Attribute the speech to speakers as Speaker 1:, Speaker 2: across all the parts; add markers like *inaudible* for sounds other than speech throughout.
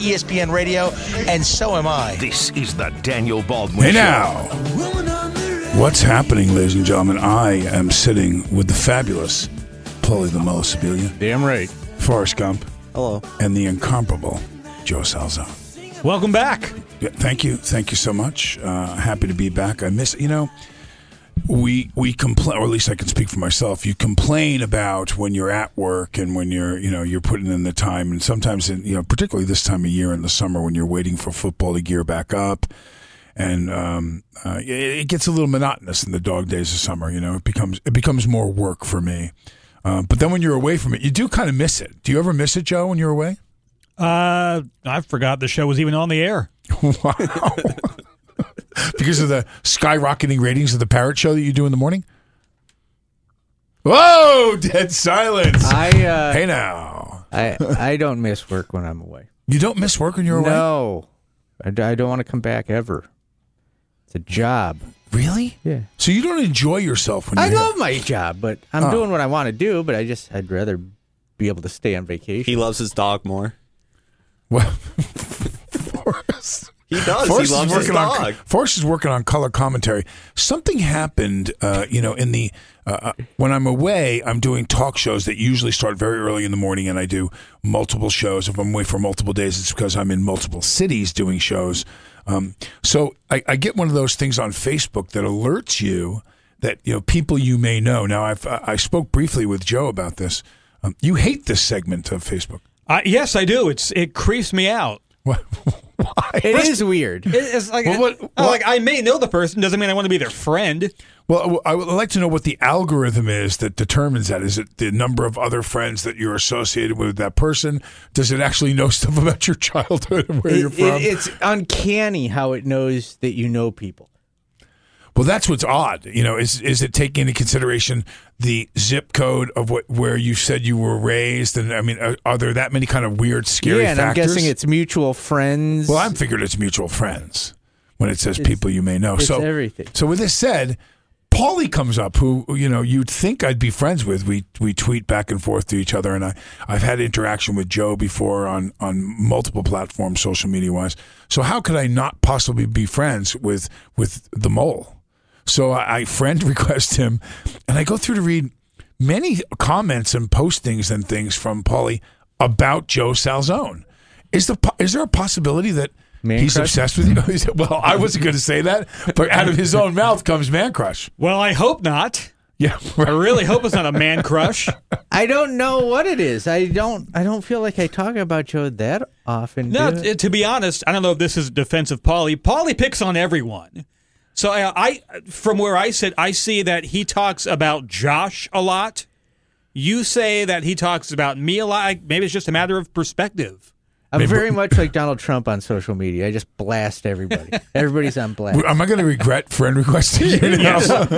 Speaker 1: E ESPN Radio, and so am I.
Speaker 2: This is the Daniel Baldwin
Speaker 3: Hey
Speaker 2: Show.
Speaker 3: now, what's happening, ladies and gentlemen? I am sitting with the fabulous Paulie the Mo Sibilia,
Speaker 4: Damn right.
Speaker 3: Forrest Gump,
Speaker 5: Hello.
Speaker 3: and the incomparable Joe Salzone.
Speaker 4: Welcome back.
Speaker 3: Yeah, thank you, thank you so much. Uh, happy to be back. I miss you know. We we complain, or at least I can speak for myself. You complain about when you're at work and when you're you know you're putting in the time, and sometimes in, you know particularly this time of year in the summer when you're waiting for football to gear back up, and um, uh, it, it gets a little monotonous in the dog days of summer. You know, it becomes it becomes more work for me. Uh, but then when you're away from it, you do kind of miss it. Do you ever miss it, Joe, when you're away?
Speaker 4: Uh, I forgot the show was even on the air. *laughs*
Speaker 3: Wow. Because of the skyrocketing ratings of the parrot show that you do in the morning? Whoa, dead silence.
Speaker 5: I uh,
Speaker 3: hey now.
Speaker 5: I I don't miss work when I'm away.
Speaker 3: You don't miss work when you're away?
Speaker 5: No, I don't want to come back ever. It's a job.
Speaker 3: Really?
Speaker 5: Yeah.
Speaker 3: So you don't enjoy yourself when you're
Speaker 5: I
Speaker 3: here?
Speaker 5: love my job, but I'm
Speaker 3: Oh.
Speaker 5: doing what I want to do. But I just I'd rather be able to stay on vacation.
Speaker 6: He loves his dog more.
Speaker 3: Well, *laughs* Forrest.
Speaker 6: He does.
Speaker 3: Forrest
Speaker 6: he loves
Speaker 3: is
Speaker 6: his
Speaker 3: working
Speaker 6: dog.
Speaker 3: on Forrest is working on color commentary. Something happened, uh, you know, in the uh, uh, when I'm away, I'm doing talk shows that usually start very early in the morning, and I do multiple shows. If I'm away for multiple days, it's because I'm in multiple cities doing shows. Um, so I, I get one of those things on Facebook that alerts you that you know people you may know. Now I've I spoke briefly with Joe about this. Um, you hate this segment of Facebook.
Speaker 4: Uh, yes, I do. It's it creeps me out.
Speaker 3: What? *laughs*
Speaker 5: It is weird.
Speaker 4: It- it's like,
Speaker 3: Well, what-
Speaker 4: oh,
Speaker 3: what-
Speaker 4: like I may know the person doesn't mean I want to be their friend.
Speaker 3: Well, I would like to know what the algorithm is that determines that. Is it the number of other friends that you're associated with that person? Does it actually know *laughs* stuff about your childhood and where
Speaker 5: It-
Speaker 3: you're
Speaker 5: it-
Speaker 3: from?
Speaker 5: it's uncanny how it knows that you know people.
Speaker 3: Well, that's what's odd. You know, is is it taking into consideration the zip code of what where you said you were raised? And I mean, are, are there that many kind of weird, scary
Speaker 5: yeah, and
Speaker 3: factors?
Speaker 5: I'm guessing it's mutual friends.
Speaker 3: Well, I'm figured it's mutual friends when it says people you may know.
Speaker 5: it's
Speaker 3: so
Speaker 5: everything.
Speaker 3: So with this said, Paulie comes up, who you know you'd think I'd be friends with. We we tweet back and forth to each other, and I I've had interaction with Joe before on on multiple platforms, social media wise. So how could I not possibly be friends with with the mole? So I, I friend *laughs* request him, and I go through to read many comments and postings and things from Paulie about Joe Salzone. Is the is there a possibility that
Speaker 5: Man
Speaker 3: he's
Speaker 5: crush?
Speaker 3: obsessed with you? *laughs* Well, I wasn't going to say that, but out of his own mouth comes man crush.
Speaker 4: Well, I hope not.
Speaker 3: Yeah,
Speaker 4: I really hope it's not a man crush. *laughs*
Speaker 5: I don't know what it is. I don't. I don't feel like I talk about Joe that often.
Speaker 4: No,
Speaker 5: do I?
Speaker 4: t- to be honest, I don't know if this is defensive Paulie. Paulie picks on everyone. So I, I, from where I sit, I see that he talks about Josh a lot. You say that he talks about me a lot. Maybe it's just a matter of perspective.
Speaker 5: I'm
Speaker 3: Maybe-
Speaker 5: very much like Donald Trump on social media. I just blast everybody. *laughs* Everybody's on blast.
Speaker 3: Am I going to regret friend requesting you now? I'm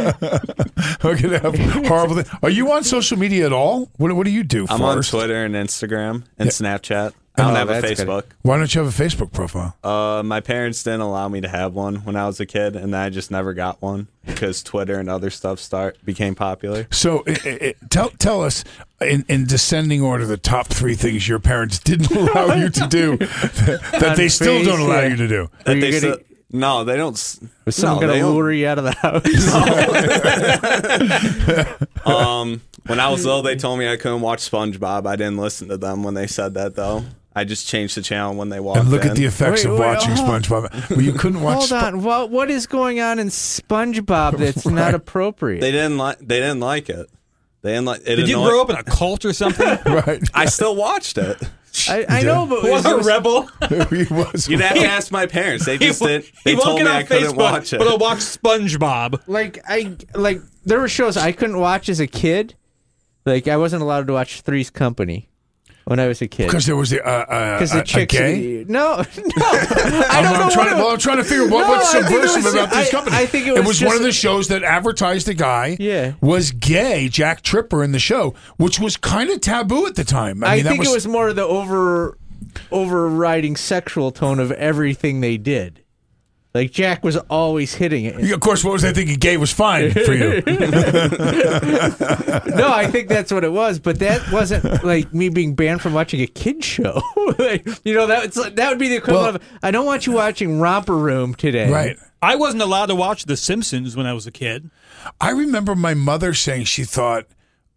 Speaker 3: going to *laughs* *laughs* have horrible. Thing. Are you on social media at all? What, what do you do?
Speaker 6: I'm on Twitter and Instagram and Snapchat. I don't
Speaker 5: Oh,
Speaker 6: have a
Speaker 5: that's good.
Speaker 6: Facebook.
Speaker 3: Why don't you have a Facebook profile?
Speaker 6: Uh, my parents didn't allow me to have one when I was a kid, and I just never got one because Twitter and other stuff start became popular.
Speaker 3: So i i tell tell us in, in descending order the top three things your parents didn't *laughs* allow you to do that, that they still don't allow you to do.
Speaker 6: That
Speaker 5: you
Speaker 6: they
Speaker 5: gonna-
Speaker 6: still- no, they don't. s-
Speaker 5: Was someone
Speaker 6: no,
Speaker 5: going
Speaker 6: they
Speaker 5: to
Speaker 6: don't-
Speaker 5: lure you out of the house? *laughs*
Speaker 6: Um, when I was little, they told me I couldn't watch SpongeBob. I didn't listen to them when they said that, though. I just changed the channel when they walked
Speaker 3: And look
Speaker 6: in.
Speaker 3: at the effects
Speaker 5: Wait,
Speaker 3: of
Speaker 5: wait,
Speaker 3: watching
Speaker 5: hold-
Speaker 3: SpongeBob. Well, you couldn't watch.
Speaker 5: Hold
Speaker 3: Spo-
Speaker 5: on. What what is going on in SpongeBob *laughs* that's not appropriate?
Speaker 6: They didn't like. They didn't like it. They didn't like. It
Speaker 4: Did you grow up in a cult or something? *laughs*
Speaker 3: right.
Speaker 6: I still watched it.
Speaker 5: I, I know, but
Speaker 4: what
Speaker 5: it
Speaker 4: a rebel! *laughs*
Speaker 3: he was.
Speaker 6: You'd have to ask my parents. They just
Speaker 4: he,
Speaker 6: didn't. They
Speaker 4: won't
Speaker 6: told me
Speaker 4: on
Speaker 6: I couldn't watch it.
Speaker 4: but I watched SpongeBob.
Speaker 5: like I like there were shows I couldn't watch as a kid. Like I wasn't allowed to watch Three's Company. When I was a kid.
Speaker 3: Because there was the uh, uh,
Speaker 5: Because
Speaker 3: a,
Speaker 5: the
Speaker 3: a
Speaker 5: chicks,
Speaker 3: gay.
Speaker 5: no, *laughs* no, *laughs* I
Speaker 3: I'm,
Speaker 5: don't
Speaker 3: I'm
Speaker 5: know.
Speaker 3: trying to, well, I'm trying to figure out what,
Speaker 5: No,
Speaker 3: what's subversive
Speaker 5: was-
Speaker 3: about this
Speaker 5: I-
Speaker 3: company.
Speaker 5: I think it was
Speaker 3: one of the shows that advertised a guy
Speaker 5: Yeah.
Speaker 3: was gay, Jack Tripper in the show, which was kind of taboo at the time. I, mean,
Speaker 5: think it was more the over overriding sexual tone of everything they did. Like Jack was always hitting it.
Speaker 3: Of course, what was I thinking? Gay was fine for you. *laughs* *laughs*
Speaker 5: no, I think that's what it was, but that wasn't like me being banned from watching a kid show. *laughs* Like, you know, that that would be the equivalent of I don't want you watching Romper Room today.
Speaker 3: right.
Speaker 4: I wasn't allowed to watch The Simpsons when I was a kid.
Speaker 3: I remember my mother saying she thought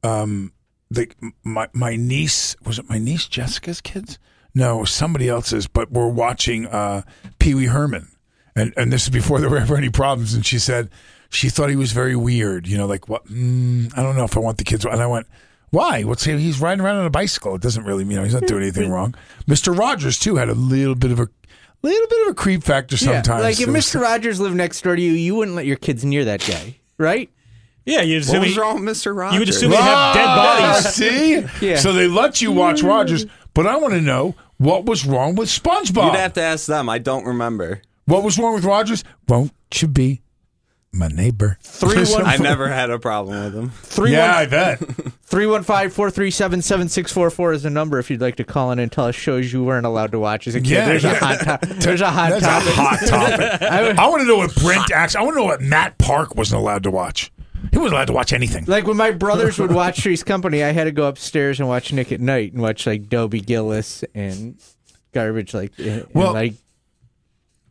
Speaker 3: um, the, my my niece was it my niece Jessica's kids? No, somebody else's. But we're watching uh, Pee Wee Herman, and and this is before there were ever any problems. And she said she thought he was very weird. You know, like what? Mm, I don't know if I want the kids. And I went. Why? What's he? He's riding around on a bicycle. It doesn't really, you know, he's not doing anything wrong. *laughs* Mister Rogers too had a little bit of a, little bit of a creep factor
Speaker 5: Yeah,
Speaker 3: sometimes.
Speaker 5: like if
Speaker 3: It was-
Speaker 5: Mr. Rogers lived next door to you, you wouldn't let your kids near that guy, right?
Speaker 4: Yeah, you'd
Speaker 6: What
Speaker 4: assume
Speaker 6: was
Speaker 4: he,
Speaker 6: wrong with Mr. Rogers?
Speaker 4: you would assume he had dead
Speaker 3: Ah,
Speaker 4: bodies. *laughs*
Speaker 3: See?
Speaker 5: Yeah.
Speaker 3: So they let you watch Rogers, but I want to know what was wrong with SpongeBob.
Speaker 6: You'd have to ask them. I don't remember.
Speaker 3: What was wrong with Rogers? Won't you be my neighbor?
Speaker 5: Three *laughs* one
Speaker 6: I never had a problem with them.
Speaker 5: three
Speaker 3: yeah,
Speaker 5: one
Speaker 3: I bet. *laughs*
Speaker 5: 315-437-7644 is the number if you'd like to call in and tell us shows you weren't allowed to watch as a kid.
Speaker 3: Yeah,
Speaker 5: there's
Speaker 3: yeah.
Speaker 5: a hot to- there's a hot
Speaker 3: That's
Speaker 5: topic.
Speaker 3: a hot topic. *laughs*
Speaker 5: I would-
Speaker 3: I want to know what Brent acts. I want to know what Matt Park wasn't allowed to watch. He wasn't allowed to watch anything.
Speaker 5: like when my brothers would watch Three's Company, I had to go upstairs and watch Nick at Night and watch like Dobie Gillis and garbage like and,
Speaker 3: Well,
Speaker 5: like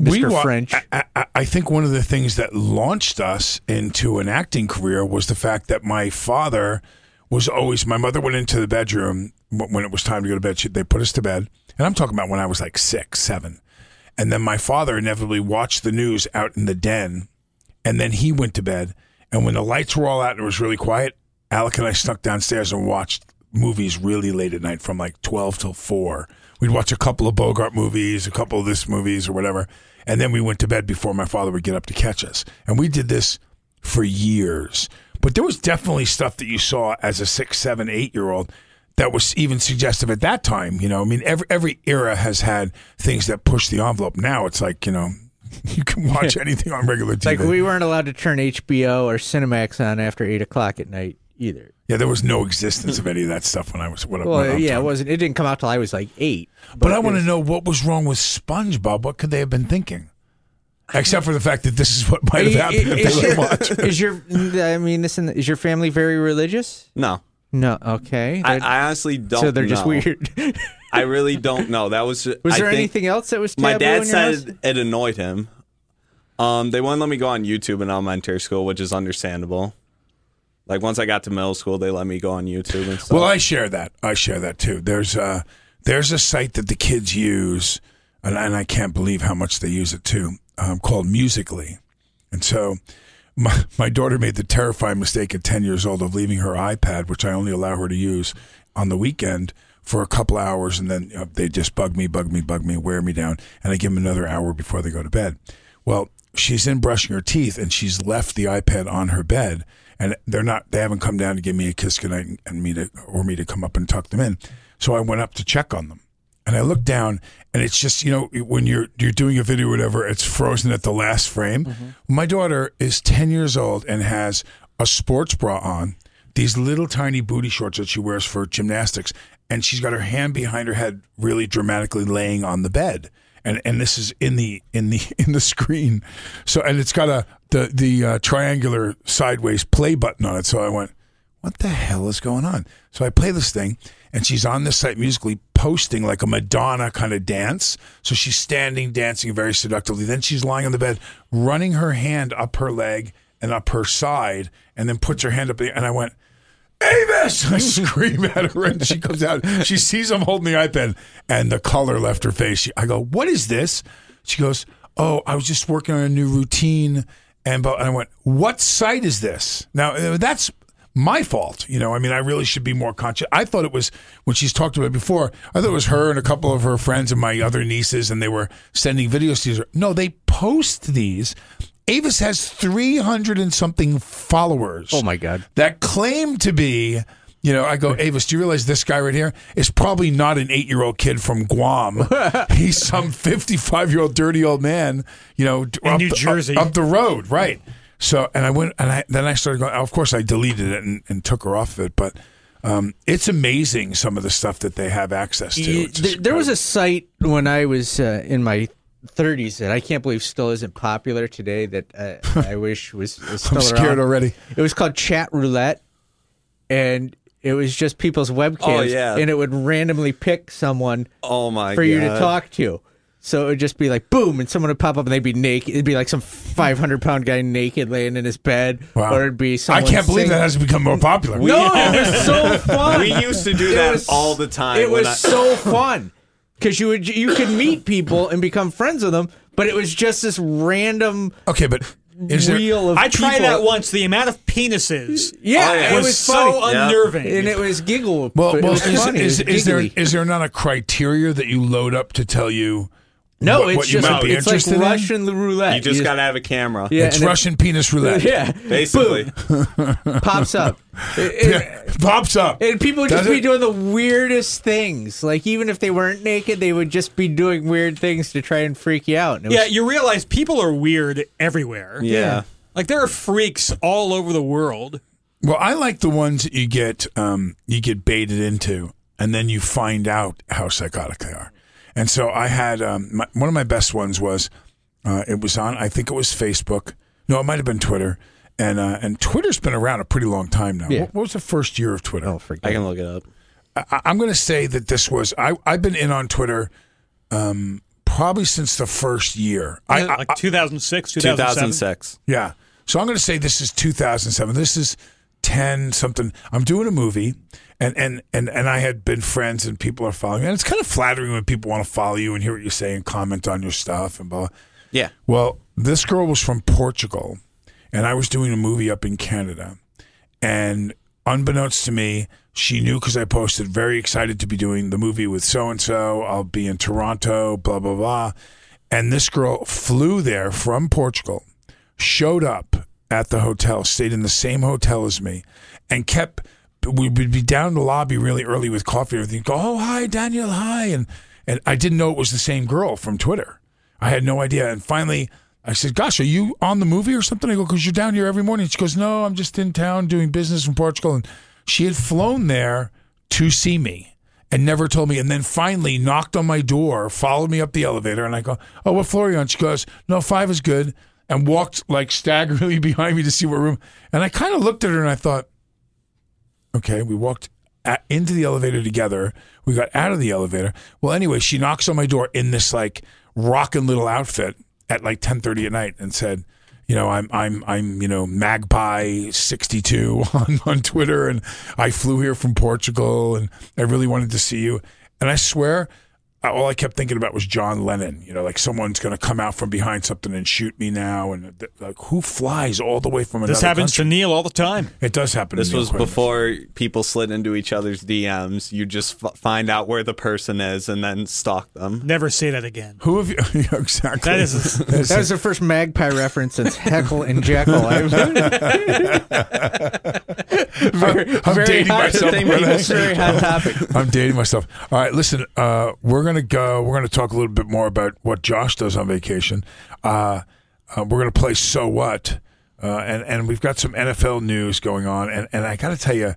Speaker 3: we
Speaker 5: Mr.
Speaker 3: wa-
Speaker 5: French.
Speaker 3: I, I, I think one of the things that launched us into an acting career was the fact that my father was always. My mother went into the bedroom when it was time to go to bed. She, they put us to bed, and I'm talking about when I was like six, seven, and then my father inevitably watched the news out in the den, and then he went to bed. And when the lights were all out and it was really quiet, Alec and I snuck downstairs and watched movies really late at night from like 12 till 4. We'd watch a couple of Bogart movies, a couple of this movies or whatever. And then we went to bed before my father would get up to catch us. And we did this for years. But there was definitely stuff that you saw as a six, seven, eight year old that was even suggestive at that time. You know, I mean, every, every era has had things that push the envelope. Now it's like, you know, *laughs* you can watch anything on regular TV.
Speaker 5: like we weren't allowed to turn HBO or Cinemax on after eight o'clock at night either.
Speaker 3: yeah, there was no existence of any of that stuff when I was. When, I-
Speaker 5: Well,
Speaker 3: when
Speaker 5: yeah, it wasn't. It didn't come out till I was like eight.
Speaker 3: But, I want to know what was wrong with SpongeBob. What could they have been thinking? Except for the fact that this is what might have happened if
Speaker 5: Is
Speaker 3: they
Speaker 5: your,
Speaker 3: watch. *laughs*
Speaker 5: is your I mean, listen, is your family very religious?
Speaker 6: No.
Speaker 5: No. Okay.
Speaker 6: I, I honestly don't
Speaker 5: so they're just weird. *laughs*
Speaker 6: I really don't know. That was *laughs*
Speaker 5: Was
Speaker 6: I
Speaker 5: there
Speaker 6: think
Speaker 5: anything else that was taboo
Speaker 6: My dad
Speaker 5: in your house?
Speaker 6: said it annoyed him. Um, they wouldn't let me go on YouTube in elementary school, which is understandable. Like once I got to middle school, they let me go on YouTube and stuff.
Speaker 3: Well, I share that. I share that too. There's a there's a site that the kids use, and, and I can't believe how much they use it too, um, called Musically. And so, my my daughter made the terrifying mistake at ten years old of leaving her iPad, which I only allow her to use on the weekend for a couple hours, and then you know, they just bug me, bug me, bug me, wear me down, and I give them another hour before they go to bed. Well, she's in brushing her teeth, and she's left the iPad on her bed, and they're not. They haven't come down to give me a kiss goodnight and, and me to or me to come up and tuck them in. So I went up to check on them, and I looked down, and it's just you know when you're you're doing a video or whatever, it's frozen at the last frame. Mm-hmm. My daughter is ten years old and has a sports bra on, these little tiny booty shorts that she wears for gymnastics, and she's got her hand behind her head, really dramatically laying on the bed. And, and this is in the in the *laughs* in the screen, so and it's got a the the uh, triangular sideways play button on it. So I went, what the hell is going on? So I play this thing, and she's on this site musically posting like a Madonna kind of dance. So she's standing, dancing very seductively. Then she's lying on the bed, running her hand up her leg and up her side, and then puts her hand up. And I went, Avis! *laughs* I scream at her, and she comes out. She sees I'm holding the iPad, and the color left her face. She, I go, "What is this?" She goes, "Oh, I was just working on a new routine." And, and I went, "What site is this?" Now uh, that's my fault. You know, I mean, I really should be more conscious. I thought it was when she's talked about it before. I thought it was her and a couple of her friends and my other nieces, and they were sending videos to her. No, they post these. Avis has 300 and something followers.
Speaker 5: Oh my god.
Speaker 3: That claim to be You know, I go, Avis, do you realize this guy right here is probably not an eight year old kid from Guam? *laughs* He's some 55 year old dirty old man, you know,
Speaker 4: In
Speaker 3: up
Speaker 4: New
Speaker 3: the-
Speaker 4: Jersey.
Speaker 3: Up, up the road, right. So, and I went, and I, then I started going, of course, I deleted it and, and took her off of it, but um, it's amazing some of the stuff that they have access to.
Speaker 5: Yeah,
Speaker 3: It's just
Speaker 5: there, there was a site when I was uh, in my 30s that I can't believe still isn't popular today. That uh, *laughs* I wish was, was still
Speaker 3: I'm scared
Speaker 5: around.
Speaker 3: already.
Speaker 5: It was called Chatroulette, and it was just people's webcams,
Speaker 6: Oh, yeah.
Speaker 5: and it would randomly pick someone
Speaker 6: Oh my
Speaker 5: for
Speaker 6: god.
Speaker 5: you to talk to. So it would just be like boom, and someone would pop up and they'd be naked. It'd be like some 500 pound guy naked laying in his bed,
Speaker 3: Wow.
Speaker 5: or it'd be
Speaker 3: I can't believe
Speaker 5: singing.
Speaker 3: that has become more popular.
Speaker 5: We, No, it was *laughs* so fun.
Speaker 6: We used to do
Speaker 5: It
Speaker 6: that
Speaker 5: was-
Speaker 6: all the time.
Speaker 5: It was
Speaker 6: I-
Speaker 5: so fun because you would you could meet people and become friends with them, but it was just this random
Speaker 3: Okay, but is there,
Speaker 5: reel of
Speaker 4: I tried
Speaker 5: people.
Speaker 4: that once. The amount of penises.
Speaker 5: Yeah,
Speaker 6: Oh, yeah.
Speaker 5: it
Speaker 4: was,
Speaker 5: was
Speaker 4: so
Speaker 5: funny.
Speaker 6: Yeah.
Speaker 4: unnerving.
Speaker 5: and it was giggle.
Speaker 3: well, well
Speaker 5: it was
Speaker 3: is,
Speaker 5: funny.
Speaker 3: is,
Speaker 5: it was
Speaker 3: is there
Speaker 5: giggly.
Speaker 3: is there not a criteria that you load up to tell you
Speaker 5: no?
Speaker 3: what,
Speaker 5: it's
Speaker 3: what you
Speaker 5: just
Speaker 3: might be
Speaker 5: it's like
Speaker 3: interested in?
Speaker 5: Russian roulette.
Speaker 6: you just gotta have a camera.
Speaker 5: yeah,
Speaker 3: it's
Speaker 5: and it-
Speaker 3: Russian penis *laughs* roulette.
Speaker 5: yeah,
Speaker 6: Basically. *laughs*
Speaker 5: Pops up. *laughs* It- it-
Speaker 3: pops up.
Speaker 5: And people would
Speaker 3: Does
Speaker 5: just be
Speaker 3: it?
Speaker 5: doing the weirdest things. Like even if they weren't naked, they would just be doing weird things to try and freak you out. And
Speaker 4: yeah,
Speaker 5: was-
Speaker 4: you realize people are weird everywhere.
Speaker 6: Yeah.
Speaker 4: Like there are freaks all over the world.
Speaker 3: Well, I like the ones that you get um, you get baited into, and then you find out how psychotic they are. And so I had um, my, one of my best ones was uh, it was on I think it was Facebook. No, it might have been Twitter. And uh, and Twitter's been around a pretty long time now.
Speaker 5: Yeah.
Speaker 3: What, what was the first year of Twitter?
Speaker 5: oh, forget.
Speaker 6: I can look it up.
Speaker 3: I, I'm going to say that this was I I've been in on Twitter um, probably since the first year. I, I,
Speaker 4: like 2006, 2007.
Speaker 6: 2006.
Speaker 3: Yeah. So I'm going to say this is 2007. This is 10 something. I'm doing a movie and and and and I had been friends and people are following me. And it's kind of flattering when people want to follow you and hear what you say and comment on your stuff and blah.
Speaker 6: Yeah.
Speaker 3: Well, this girl was from Portugal and I was doing a movie up in Canada. And unbeknownst to me, she knew because I posted, very excited to be doing the movie with so and so. I'll be in Toronto, blah, blah, blah. And this girl flew there from Portugal, showed up at the hotel, stayed in the same hotel as me, and kept. We would be down in the lobby really early with coffee and everything. Go, oh hi Daniel, hi, and and I didn't know it was the same girl from Twitter. I had no idea. And finally, I said, "Gosh, are you on the movie or something?" I go, "Because you're down here every morning." She goes, "No, I'm just in town doing business in Portugal." And she had flown there to see me and never told me. And then finally knocked on my door, followed me up the elevator, and I go, "Oh, what floor are you on?" She goes, "No, five is good," and walked like staggeringly *laughs* behind me to see what room. And I kind of looked at her and I thought, "Okay." We walked at, into the elevator together. We got out of the elevator. Well, anyway, she knocks on my door in this like rockin' little outfit at like ten thirty at night and said, you know, I'm I'm I'm you know Magpie sixty two *laughs* on on Twitter, and I flew here from Portugal, and I really wanted to see you. And I swear, all I kept thinking about was John Lennon. You know, like someone's going to come out from behind something and shoot me now, and th- like who flies all the way from another
Speaker 4: This happens
Speaker 3: country?
Speaker 4: to Neil all the time.
Speaker 3: It does happen.
Speaker 6: This
Speaker 3: to Neil
Speaker 6: was
Speaker 3: quite
Speaker 6: before people slid into each other's DMs. You just f- find out where the person is and then stalk them.
Speaker 4: Never say that again.
Speaker 3: Who have you? *laughs* yeah, exactly.
Speaker 4: That is- *laughs*
Speaker 5: That was the first Magpie reference since Heckle and Jeckle. *laughs* I very,
Speaker 3: I'm
Speaker 5: very
Speaker 3: dating
Speaker 5: hot
Speaker 3: myself. I?
Speaker 5: Very hot topic.
Speaker 3: I'm dating myself. All right, listen. Uh, we're gonna go. We're gonna talk a little bit more about what Josh does on vacation. Uh, uh, we're gonna play so what, uh, and and we've got some NFL news going on. And and I got to tell you,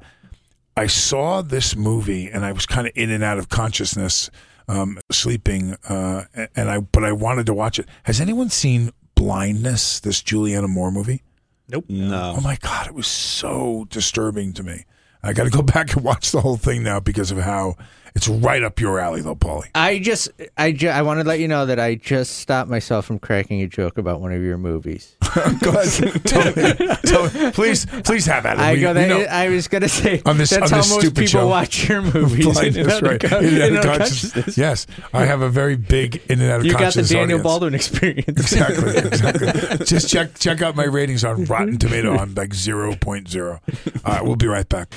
Speaker 3: I saw this movie and I was kind of in and out of consciousness, um, sleeping. Uh, and I but I wanted to watch it. Has anyone seen Blindness? This Julianne Moore movie?
Speaker 4: Nope.
Speaker 6: No.
Speaker 3: Oh my god, it was so disturbing to me. I got to go *laughs* back and watch the whole thing now because of how it's right up your alley, though, Paulie.
Speaker 5: I just, I, ju- I want to let you know that I just stopped myself from cracking a joke about one of your movies. *laughs*
Speaker 3: go ahead, tell me, tell me. please, please have at it.
Speaker 5: I
Speaker 3: We-
Speaker 5: go.
Speaker 3: we
Speaker 5: That,
Speaker 3: know-
Speaker 5: I was gonna say
Speaker 3: On this-
Speaker 5: that's
Speaker 3: on
Speaker 5: how
Speaker 3: this
Speaker 5: most
Speaker 3: stupid
Speaker 5: people
Speaker 3: show.
Speaker 5: watch your movies. *laughs*
Speaker 3: Blindness,
Speaker 5: in and out of
Speaker 3: right. In and out of
Speaker 5: and out of
Speaker 3: consciousness. Yes, I have a very big in and out of
Speaker 5: You got the
Speaker 3: consciousness
Speaker 5: Daniel
Speaker 3: audience.
Speaker 5: Baldwin experience.
Speaker 3: Exactly, *laughs* exactly. Just check check out my ratings on Rotten Tomato. I'm like 0.0. All right, we'll be right back.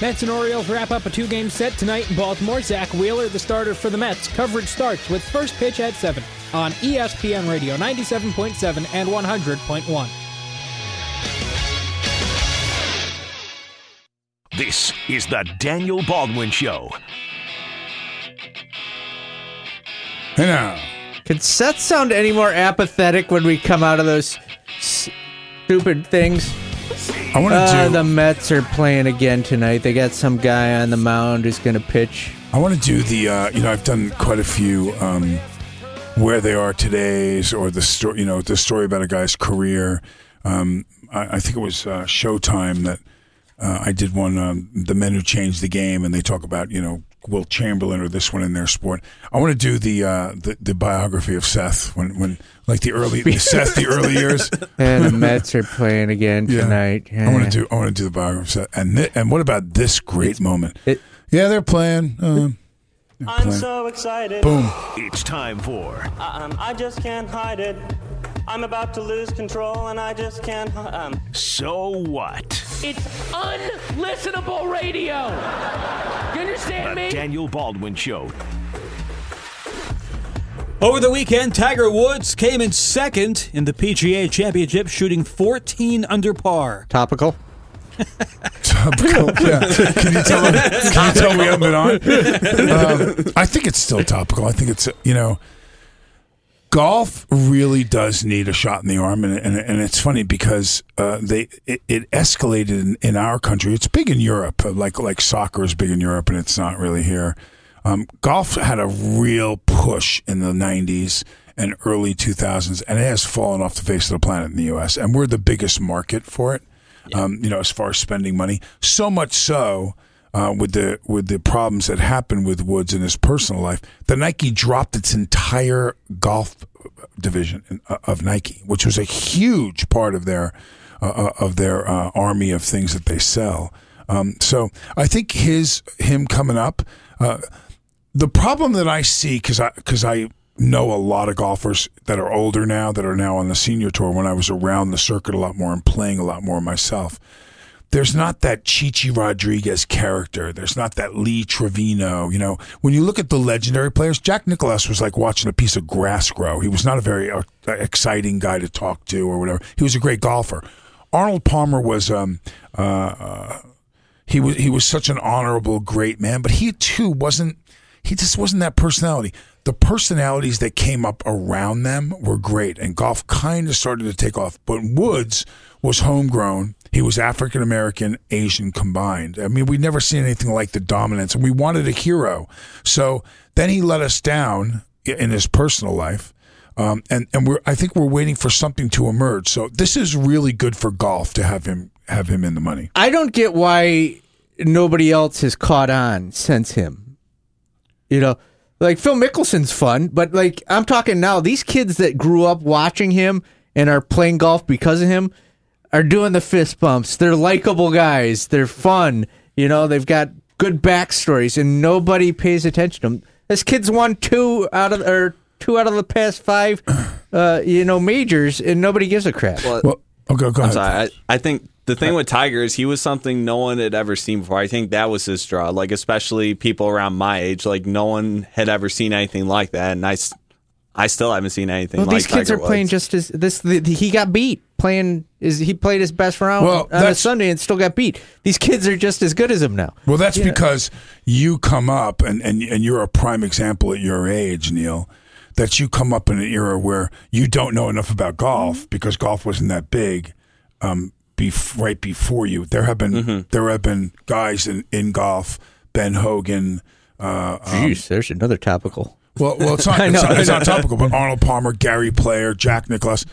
Speaker 7: Mets and Orioles wrap up a two game set tonight in Baltimore. Zack Wheeler, the starter for the Mets. Coverage starts with first pitch at 7 on ESPN Radio 97.7 and 100.1.
Speaker 2: This is the Daniel Baldwin Show.
Speaker 3: Hey now.
Speaker 5: Can Seth sound any more apathetic when we come out of those s- stupid things?
Speaker 3: I want to
Speaker 5: Uh,
Speaker 3: do.
Speaker 5: the Mets are playing again tonight. They got some guy on the mound who's going to pitch.
Speaker 3: I want to do the. Uh, you know, I've done quite a few. Um, where they are today's, or the story. You know, the story about a guy's career. Um, I, I think it was uh, Showtime that uh, I did one. Um, the men who changed the game, and they talk about you know Wilt Chamberlain or this one in their sport. I want to do the uh, the, the biography of Seth when when like the early the Seth the early years. *laughs*
Speaker 5: And the Mets are playing again
Speaker 3: Yeah.
Speaker 5: tonight.
Speaker 3: I want to do. I want to do the biography of Seth. And thi- and what about this great moment?
Speaker 5: it-
Speaker 3: yeah, they're playing. Um, they're
Speaker 8: I'm
Speaker 3: playing.
Speaker 8: so excited.
Speaker 3: Boom.
Speaker 2: It's time for
Speaker 8: Um, I just can't hide it. I'm about to lose control, and I just can't. Um,
Speaker 2: So What?
Speaker 9: It's unlistenable radio. You understand
Speaker 2: The
Speaker 9: me?
Speaker 2: Daniel Baldwin Show.
Speaker 4: Over the weekend, Tiger Woods came in second in the PGA Championship, shooting 14 under par.
Speaker 5: Topical.
Speaker 3: Topical. *laughs* yeah. Can you tell? *laughs* Can you tell we haven't been on? Um, I think it's still topical. I think it's you know, golf really does need a shot in the arm, and and, and it's funny because uh, they it, it escalated in, in our country. It's big in Europe, uh, like like soccer is big in Europe, and it's not really here. Um, golf had a real push in the '90s and early 2000s, and it has fallen off the face of the planet in the U.S. And we're the biggest market for it. Um, you know, as far as spending money, so much so uh, with the with the problems that happened with Woods in his personal life, the Nike dropped its entire golf division uh, of Nike, which was a huge part of their uh, uh, of their uh, army of things that they sell. Um, so I think his him coming up. The problem that I see because I because I know a lot of golfers that are older now that are now on the senior tour. When I was around the circuit a lot more and playing a lot more myself, there's not that Chi Chi Rodriguez character. There's not that Lee Trevino. You know, when you look at the legendary players, Jack Nicklaus was like watching a piece of grass grow. He was not a very uh, exciting guy to talk to or whatever. He was a great golfer. Arnold Palmer was um, uh, uh, he was he was such an honorable, great man, but he too wasn't. He just wasn't that personality. The personalities that came up around them were great, and golf kind of started to take off. But Woods was homegrown. He was African American, Asian combined. I mean, we'd never seen anything like the dominance, and we wanted a hero. So then he let us down in his personal life. Um, and and we're I think we're waiting for something to emerge. So this is really good for golf to have him have him in the money.
Speaker 5: I don't get why nobody else has caught on since him. You know, like Phil Mickelson's fun, but like I'm talking now, these kids that grew up watching him and are playing golf because of him are doing the fist bumps. They're likable guys. They're fun. You know, they've got good backstories, and nobody pays attention to them. This kid's won two out of or two out of the past five, *clears throat* uh, you know, majors, and nobody gives a crap.
Speaker 6: Well,
Speaker 3: oh, go, go
Speaker 6: I'm
Speaker 3: ahead.
Speaker 6: sorry. I, I think the thing with Tiger is he was something no one had ever seen before. I think that was his draw. Like especially people around my age, like no one had ever seen anything like that, and I, s- I still haven't seen anything.
Speaker 5: Well,
Speaker 6: like
Speaker 5: these kids
Speaker 6: Tiger
Speaker 5: are playing
Speaker 6: Woods.
Speaker 5: just as this. The, the- he got beat playing. Is he played his best round
Speaker 3: Well,
Speaker 5: on a Sunday and still got beat? These kids are just as good as him now.
Speaker 3: Well, that's
Speaker 5: You know,
Speaker 3: because you come up, and, and, and you're a prime example at your age, Neil, that you come up in an era where you don't know enough about golf because golf wasn't that big um, bef- right before you. There have been there have been guys in, in golf, Ben Hogan. Uh, um,
Speaker 5: there's another topical.
Speaker 3: Well, well, it's *laughs* not, it's not, it's not topical, but Arnold Palmer, Gary Player, Jack Nicklaus,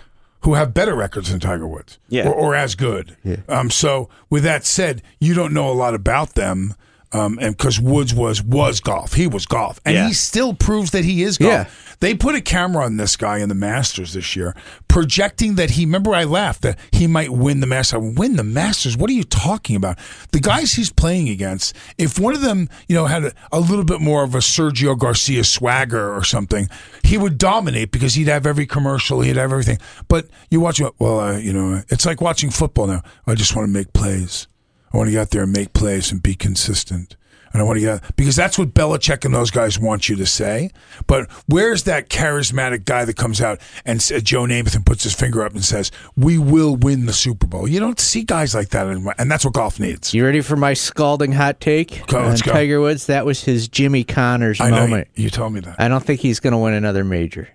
Speaker 3: who have better records than Tiger Woods,
Speaker 6: Yeah.
Speaker 3: or, or as good. Um, so, with that said, you don't know a lot about them, um, and because Woods was was golf, he was golf, and
Speaker 6: Yeah.
Speaker 3: he still proves that he is golf.
Speaker 5: Yeah.
Speaker 3: They put a camera on this guy in the Masters this year, projecting that he. Remember, I laughed that he might win the Masters. I, Win the Masters? What are you talking about? The guys he's playing against. If one of them, you know, had a, a little bit more of a Sergio Garcia swagger or something, he would dominate because he'd have every commercial, he'd have everything. But you watch. Well, uh, you know, it's like watching football now. I just want to make plays. I want to get out there and make plays and be consistent. And I want to get out because that's what Belichick and those guys want you to say. But where's that charismatic guy that comes out and s- uh, Joe Namath and puts his finger up and says, "We will win the Super Bowl." You don't see guys like that anymore, and that's what golf needs.
Speaker 5: You ready for my scalding hot take
Speaker 3: Go,
Speaker 5: on
Speaker 3: let's go.
Speaker 5: Tiger Woods? That was his Jimmy Connors
Speaker 3: I know you,
Speaker 5: moment.
Speaker 3: you told me that.
Speaker 5: I don't think he's going to win another major.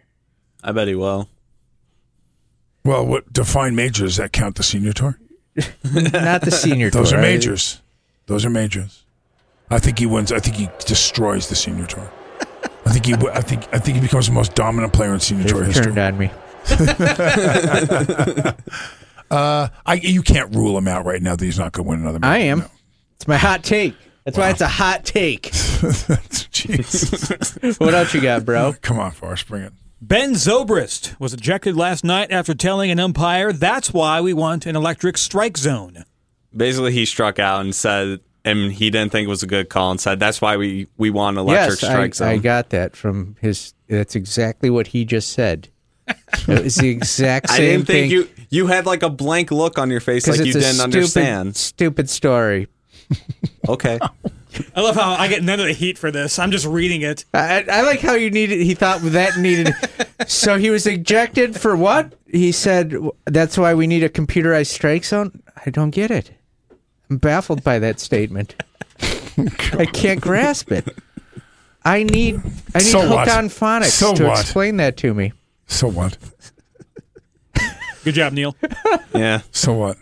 Speaker 6: I bet he will.
Speaker 3: Well, what define majors? Does that count the senior tour? *laughs*
Speaker 5: Not the senior
Speaker 3: Those
Speaker 5: tour.
Speaker 3: are majors. Those are majors. I think he wins. I think he destroys the senior tour. I think he. I think. I think he becomes the most dominant player in senior tour
Speaker 5: They've
Speaker 3: history.
Speaker 5: turned on me. *laughs*
Speaker 3: uh, I you can't rule him out right now that he's not going to win another. Match.
Speaker 5: I
Speaker 3: major.
Speaker 5: am. It's my hot take. That's why it's a hot take. *laughs* What else you got, bro?
Speaker 3: Come on, Forrest, bring it.
Speaker 4: Ben Zobrist was ejected last night after telling an umpire that's why we want an electric strike zone.
Speaker 6: Basically, he struck out and said, and he didn't think it was a good call and said, that's why we, we want electric
Speaker 5: yes,
Speaker 6: strike
Speaker 5: I,
Speaker 6: zone.
Speaker 5: I got that from his. That's exactly what he just said. It was the exact same *laughs*
Speaker 6: I
Speaker 5: same
Speaker 6: didn't think
Speaker 5: thing.
Speaker 6: you you had like a blank look on your face, like you didn't
Speaker 5: stupid,
Speaker 6: understand.
Speaker 5: Stupid story.
Speaker 6: Okay. *laughs* *laughs*
Speaker 4: I love how I get none of the heat for this. I'm just reading it.
Speaker 5: I, I like how you needed. He thought that needed. *laughs* so he was ejected for what? He said that's why we need a computerized strike zone. I don't get it. I'm baffled by that statement. *laughs* I can't grasp it. I need. I need
Speaker 3: So
Speaker 5: hook
Speaker 3: what?
Speaker 5: on phonics
Speaker 3: So
Speaker 5: to
Speaker 3: what?
Speaker 5: explain that to me.
Speaker 3: So what?
Speaker 4: Good job, Neil.
Speaker 6: Yeah.
Speaker 3: So what?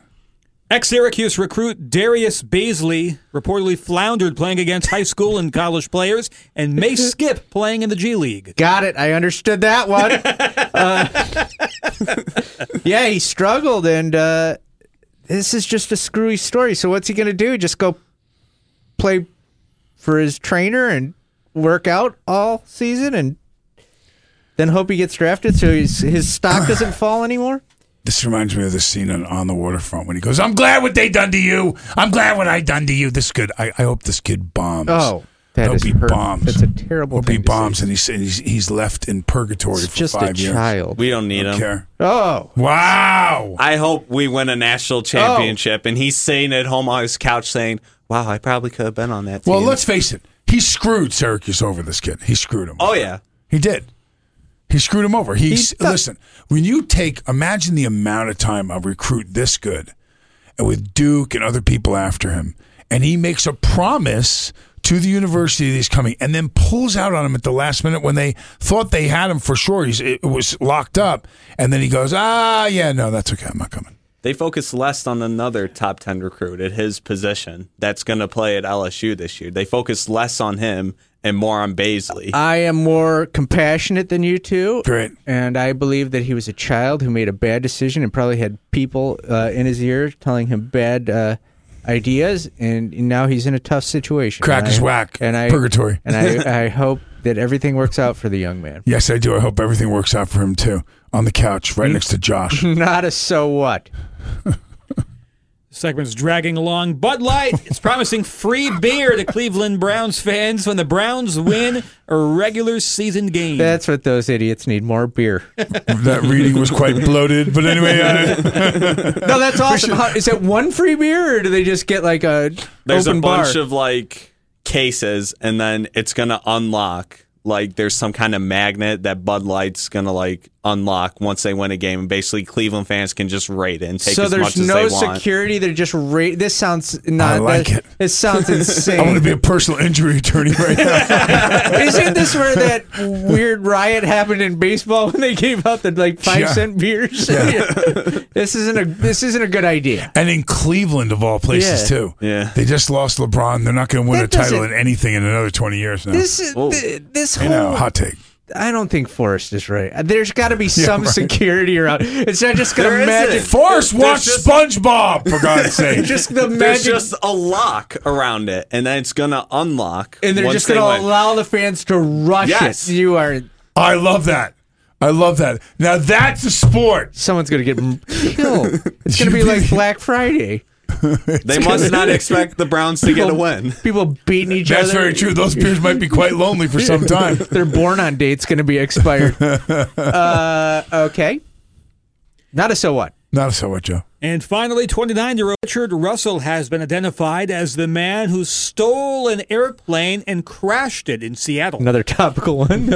Speaker 4: Ex Syracuse recruit Darius Bazley reportedly floundered playing against high school and college players and may *laughs* skip playing in the G League.
Speaker 5: Got it. I understood that one. *laughs* uh, yeah, he struggled, and uh, this is just a screwy story. So what's he going to do? Just go play for his trainer and work out all season, and then hope he gets drafted so his his stock doesn't *clears throat* fall anymore?
Speaker 3: This reminds me of the scene on, on the waterfront when he goes, "I'm glad what they done to you. I'm glad what I done to you." This kid, I, I hope this kid bombs.
Speaker 5: Oh, that
Speaker 3: hope
Speaker 5: is
Speaker 3: he
Speaker 5: hurt.
Speaker 3: bombs.
Speaker 5: That's a terrible
Speaker 3: Hope he
Speaker 5: thing to
Speaker 3: bombs
Speaker 5: say.
Speaker 3: and he's, he's he's left in purgatory
Speaker 5: It's
Speaker 3: for
Speaker 5: just a
Speaker 3: five years.
Speaker 5: child.
Speaker 6: We don't need
Speaker 3: Don't
Speaker 6: him.
Speaker 3: care.
Speaker 5: Oh,
Speaker 3: Wow.
Speaker 6: I hope we win a national oh. championship. And he's sitting at home on his couch saying, wow, I probably could have been on that team.
Speaker 3: Well, let's face it. He screwed Syracuse over. This kid. He screwed him.
Speaker 6: Oh, yeah.
Speaker 3: He did. He screwed him over. He's listen. When you take, imagine the amount of time a recruit this good, and with Duke and other people after him, and he makes a promise to the university that he's coming, and then pulls out on him at the last minute when they thought they had him for sure. He's it was locked up, and then he goes, ah, yeah, no, that's okay. I'm not coming.
Speaker 6: They focus less on another top 10 recruit at his position that's going to play at LSU this year. They focus less on him and more on Bazley.
Speaker 5: I am more compassionate than you two.
Speaker 3: Great.
Speaker 5: And I believe that he was a child who made a bad decision and probably had people uh, in his ear telling him bad uh, ideas. And now he's in a tough situation.
Speaker 3: Crack
Speaker 5: And
Speaker 3: is
Speaker 5: I-
Speaker 3: whack.
Speaker 5: And I,
Speaker 3: Purgatory.
Speaker 5: And I, I *laughs* hope that everything works out for the young man.
Speaker 3: Yes, I do. I hope everything works out for him too. On the couch, right next to Josh. *laughs*
Speaker 5: Not a so what. *laughs*
Speaker 4: Segment's dragging along. Bud Light is promising free beer to Cleveland Browns fans when the Browns win a regular season game.
Speaker 5: That's what those idiots need more beer. *laughs*
Speaker 3: that reading was quite bloated, but anyway. Uh,
Speaker 5: no, that's awesome. How, is it one free beer or do they just get like a
Speaker 6: There's
Speaker 5: open
Speaker 6: a bunch
Speaker 5: bar?
Speaker 6: of like cases, and then it's going to unlock. Like there's some kind of magnet that Bud Light's going to like unlock once they win a game. And basically, Cleveland fans can just raid it and take
Speaker 5: so
Speaker 6: as
Speaker 5: there's
Speaker 6: much as
Speaker 5: no
Speaker 6: they want.
Speaker 5: So there's no security. They're just raid. This sounds not.
Speaker 3: I like
Speaker 5: that,
Speaker 3: it.
Speaker 5: This sounds *laughs* insane.
Speaker 3: I want to be a personal injury attorney right now. *laughs*
Speaker 5: Isn't this where that weird riot happened in baseball when they gave out the like five
Speaker 3: Yeah.
Speaker 5: cent beers?
Speaker 3: Yeah. *laughs*
Speaker 5: this isn't a this isn't a good idea.
Speaker 3: and in Cleveland, of all places,
Speaker 5: Yeah.
Speaker 3: too.
Speaker 6: Yeah.
Speaker 3: They just lost LeBron. They're not going to win
Speaker 5: That
Speaker 3: a title in anything in another 20 years now.
Speaker 5: This is th- this
Speaker 3: you
Speaker 5: whole.
Speaker 3: know, hot take.
Speaker 5: I don't think Forrest is right. There's got to be *laughs* some
Speaker 3: right.
Speaker 5: security around. It's not just going
Speaker 6: There
Speaker 5: to
Speaker 6: isn't.
Speaker 5: magic.
Speaker 3: Forrest
Speaker 6: There's
Speaker 3: watched
Speaker 6: just-
Speaker 3: SpongeBob, for God's *laughs* sake.
Speaker 5: Just the
Speaker 6: There's
Speaker 5: magic,
Speaker 6: just a lock around it, and then it's going to unlock.
Speaker 5: and they're
Speaker 6: once
Speaker 5: just
Speaker 6: they
Speaker 5: going to
Speaker 6: win.
Speaker 5: allow the fans to rush
Speaker 6: Yes.
Speaker 5: it. You are.
Speaker 3: I love that. I love that. Now that's a sport.
Speaker 5: Someone's going to get m- killed. *laughs* It's going to be like Black Friday. *laughs*
Speaker 6: They must not expect the Browns to get a win.
Speaker 5: People beating each
Speaker 3: That's
Speaker 5: other.
Speaker 3: That's very true. Those beers might be quite lonely for some *laughs* time.
Speaker 5: Their born on date's going to be expired. uh, okay. Not a so what.
Speaker 3: Not a so what, Joe.
Speaker 4: And finally, 29 year old Richard Russell has been identified as the man who stole an airplane and crashed it in Seattle.
Speaker 5: Another topical one. *laughs*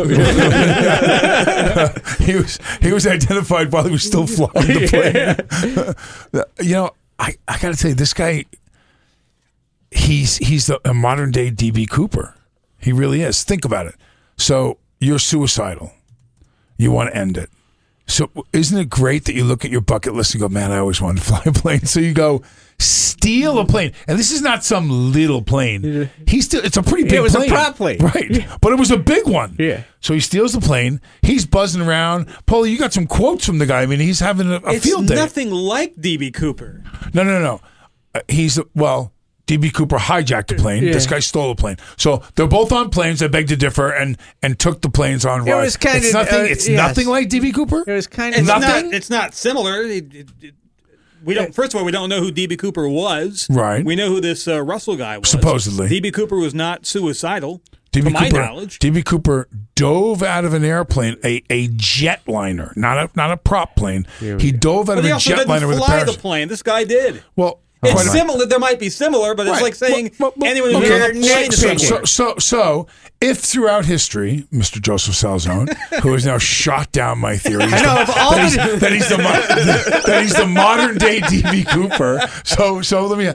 Speaker 3: he was he was identified while he was still flying the plane. you know, I, I got to tell you, this guy, he's he's the, a modern day DB Cooper. He really is. Think about it. So you're suicidal. You want to end it. So isn't it great that you look at your bucket list and go, man, I always wanted to fly a plane. *laughs* So you go steal a plane, and this is not some little plane. He's still it's a pretty big. Plane.
Speaker 5: It was a prop plane.
Speaker 3: right? But it was a big one.
Speaker 5: Yeah.
Speaker 3: So he steals the plane. He's buzzing around. Paulie, you got some quotes from the guy. I mean, he's having a, a field day.
Speaker 4: nothing like DB Cooper.
Speaker 3: No, no, no. Uh, he's well. DB Cooper hijacked a plane.
Speaker 5: Yeah.
Speaker 3: This guy stole a plane. So they're both on planes. I beg to differ, and and took the planes on
Speaker 5: It
Speaker 3: rides.
Speaker 5: was kind
Speaker 3: it's
Speaker 5: of,
Speaker 3: nothing.
Speaker 5: uh,
Speaker 3: it's
Speaker 5: yes.
Speaker 3: nothing like DB Cooper.
Speaker 5: It was kind
Speaker 4: It's
Speaker 5: of
Speaker 3: Nothing?
Speaker 4: not. It's not similar. It- it- we don't. First of all, we don't know who DB Cooper was.
Speaker 3: Right.
Speaker 4: We know who this uh, Russell guy was.
Speaker 3: Supposedly.
Speaker 4: DB Cooper was not suicidal.
Speaker 3: DB
Speaker 4: to my
Speaker 3: Cooper,
Speaker 4: knowledge.
Speaker 3: DB Cooper dove out of an airplane, a, a jetliner, not a not a prop plane. He dove out
Speaker 4: But
Speaker 3: of a jetliner with a
Speaker 4: fly the
Speaker 3: parachute.
Speaker 4: plane. This guy did.
Speaker 3: Well,
Speaker 4: It's
Speaker 3: a-
Speaker 4: similar. There might be similar, but it's
Speaker 3: Right.
Speaker 4: like saying
Speaker 3: Well, well,
Speaker 4: anyone who's
Speaker 3: okay.
Speaker 4: a
Speaker 3: so, so, so, so, if throughout history, Mr. Joseph Salzone, who has now shot down my theory,
Speaker 5: I know,
Speaker 3: that,
Speaker 5: of all
Speaker 3: that, he's,
Speaker 5: the- *laughs*
Speaker 3: that, he's the, that he's the modern day DB Cooper. So, so let me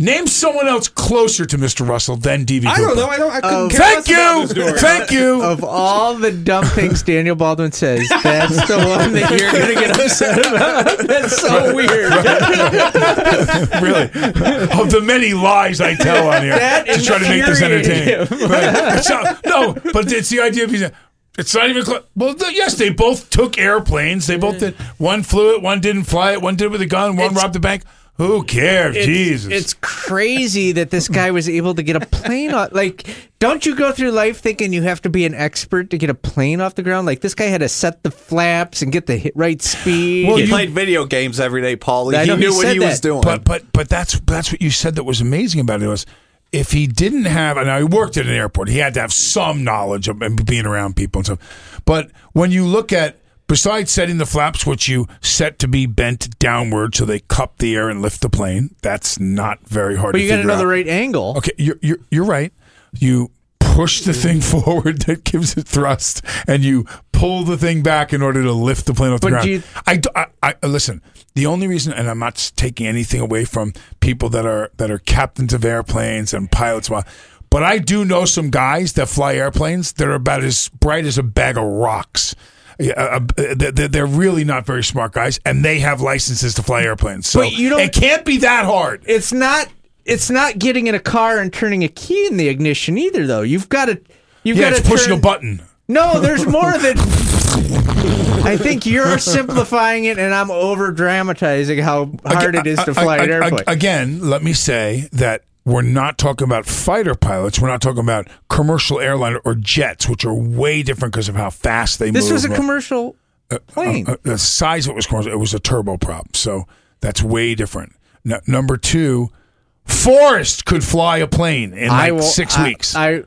Speaker 3: name someone else closer to Mr. Russell than DB Cooper.
Speaker 4: I don't know. I don't. I couldn't care
Speaker 3: Thank
Speaker 4: less about
Speaker 3: you,
Speaker 4: this story.
Speaker 3: thank you.
Speaker 5: of all the dumb things Daniel Baldwin says, *laughs* that's the one that you're going to get upset about. *laughs* That's so weird. *laughs*
Speaker 3: really, of the many lies I tell on here
Speaker 5: That
Speaker 3: to try to make this entertaining.
Speaker 5: him.
Speaker 3: Right. It's not- no, but it's the idea of he's. It's not even close. Well, th- yes, they both took airplanes. They both mm. did. One flew it, one didn't fly it, one did it with a gun, one
Speaker 5: It's-
Speaker 3: robbed the bank. Who cares?
Speaker 5: It's-
Speaker 3: Jesus.
Speaker 5: It's crazy that this guy was able to get a plane off. Like, don't you go through life thinking you have to be an expert to get a plane off the ground? Like, this guy had to set the flaps and get the hit right speed.
Speaker 6: Well he
Speaker 5: And-
Speaker 6: played video games every day, Paulie. He
Speaker 5: know, he
Speaker 6: knew what
Speaker 5: said
Speaker 6: he was doing.
Speaker 3: But but but that's that's what you said that was amazing about it was if he didn't have and I worked at an airport, he had to have some knowledge of being around people and stuff. But when you look at besides setting the flaps, which you set to be bent downward so they cup the air and lift the plane, that's not very hard
Speaker 5: but
Speaker 3: to
Speaker 5: you got to
Speaker 3: figure
Speaker 5: know the
Speaker 3: out.
Speaker 5: right angle.
Speaker 3: Okay, you're you're you're right. You push the thing *laughs* forward that gives it thrust, and you pull the thing back in order to lift the plane off the
Speaker 5: But
Speaker 3: ground.
Speaker 5: you-
Speaker 3: I, I- I- listen. The only reason, and I'm not taking anything away from people that are that are captains of airplanes and pilots, but I do know some guys that fly airplanes that are about as bright as a bag of rocks. Yeah, uh, uh, they're they're really not very smart guys, and they have licenses to fly airplanes. So
Speaker 5: But you don't-
Speaker 3: it can't be that hard.
Speaker 5: It's not. It's not getting in a car and turning a key in the ignition either, though. You've got to. You've
Speaker 3: yeah,
Speaker 5: got
Speaker 3: it's
Speaker 5: to
Speaker 3: pushing
Speaker 5: turn,
Speaker 3: a button.
Speaker 5: No, there's more than. *laughs* I think you're simplifying it, and I'm over dramatizing how hard it is to fly an
Speaker 3: Ag- ag-
Speaker 5: airplane.
Speaker 3: Again, let me say that we're not talking about fighter pilots. We're not talking about commercial airliner or jets, which are way different because of how fast they
Speaker 5: This
Speaker 3: move.
Speaker 5: This was a commercial plane.
Speaker 3: Uh, the size of it was commercial. It was a turboprop, so that's way different. N- number two, Forrest could fly a plane in like
Speaker 5: I will-
Speaker 3: six
Speaker 5: I-
Speaker 3: weeks.
Speaker 5: I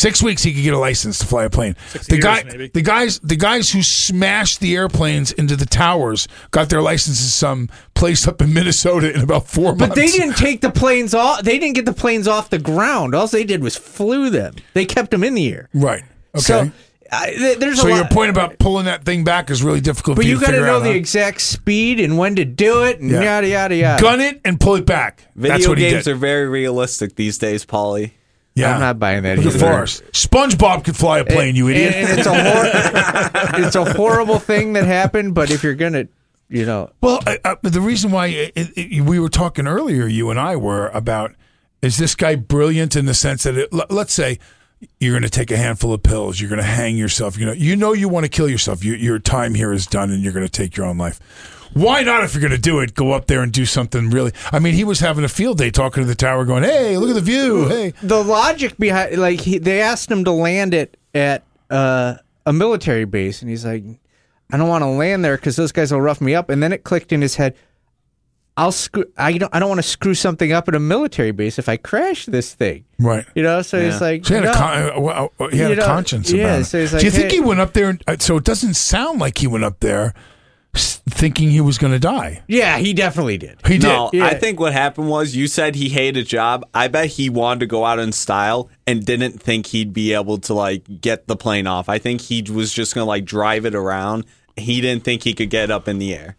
Speaker 3: Six weeks he could get a license to fly a plane. the
Speaker 4: years,
Speaker 3: guy,
Speaker 4: maybe.
Speaker 3: the guys, the guys who smashed the airplanes into the towers got their licenses some place up in Minnesota in about four months.
Speaker 5: But they didn't take the planes off. They didn't get the planes off the ground. All they did was flew them. They kept them in the air.
Speaker 3: Right. Okay.
Speaker 5: So I, th- there's
Speaker 3: So
Speaker 5: a
Speaker 3: your
Speaker 5: lot.
Speaker 3: point about pulling that thing back is really difficult.
Speaker 5: but
Speaker 3: for you,
Speaker 5: you
Speaker 3: got to
Speaker 5: know
Speaker 3: out,
Speaker 5: the
Speaker 3: huh?
Speaker 5: exact speed and when to do it and
Speaker 3: Yeah.
Speaker 5: yada yada yada.
Speaker 3: gun it and pull it back.
Speaker 6: Video
Speaker 3: That's what he
Speaker 6: games
Speaker 3: did.
Speaker 6: are very realistic these days, Paulie.
Speaker 3: Yeah,
Speaker 5: I'm not buying that
Speaker 3: Look at. Forrest. SpongeBob could fly a plane. you idiot.
Speaker 5: And, it's a hor- *laughs* it's a horrible thing that happened. But if you're gonna, you know,
Speaker 3: Well, I, I, the reason why it, it, we were talking earlier, you and I were about is this guy brilliant in the sense that it, let- let's say you're going to take a handful of pills, you're going to hang yourself, you know, you know you want to kill yourself, you, your time here is done, and you're going to take your own life. Why not, if you're going to do it, go up there and do something really? I mean, he was having a field day talking to the tower, going, "Hey, look at the view! Hey,
Speaker 5: the logic behind like he, they asked him to land it at uh, a military base, and he's like, I don't want to land there because those guys will rough me up. And then it clicked in his head. I'll screw. I don't. I don't want to screw something up at a military base if I crash this thing.
Speaker 3: right."
Speaker 5: You know. So he's like,
Speaker 3: So he had,
Speaker 5: no.
Speaker 3: a, con- uh, well, uh, he had
Speaker 5: You
Speaker 3: a
Speaker 5: know,
Speaker 3: conscience
Speaker 5: yeah,
Speaker 3: about it.
Speaker 5: so he's like,
Speaker 3: Do you think
Speaker 5: hey-
Speaker 3: he went up there? And, uh, so it doesn't sound like he went up there s- thinking he was going to die.
Speaker 5: Yeah, he definitely did.
Speaker 3: He did.
Speaker 6: No,
Speaker 5: Yeah.
Speaker 6: I think what happened was you said he hated a job. I bet he wanted to go out in style and didn't think he'd be able to like get the plane off. I think he was just gonna like drive it around. He didn't think he could get up in the air.